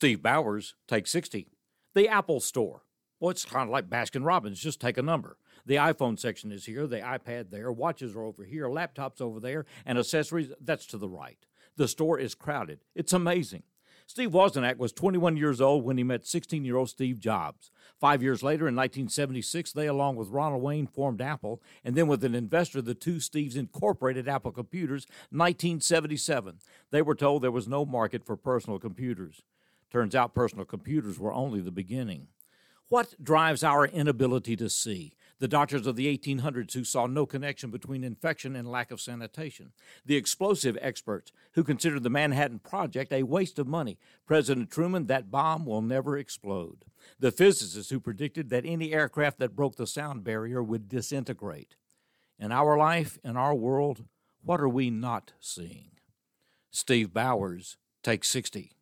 Steve Bowers, take 60. The Apple Store. Well, it's kind of like Baskin Robbins, just take a number. The iPhone section is here, the iPad there, watches are over here, laptops over there, and accessories, that's to the right. The store is crowded. It's amazing. Steve Wozniak was 21 years old when he met 16 year old Steve Jobs. Five years later, in 1976, they, along with Ronald Wayne, formed Apple, and then with an investor, the two Steves incorporated Apple Computers 1977. They were told there was no market for personal computers. Turns out personal computers were only the beginning. What drives our inability to see? The doctors of the 1800s who saw no connection between infection and lack of sanitation. The explosive experts who considered the Manhattan Project a waste of money. President Truman, that bomb will never explode. The physicists who predicted that any aircraft that broke the sound barrier would disintegrate. In our life, in our world, what are we not seeing? Steve Bowers, take 60.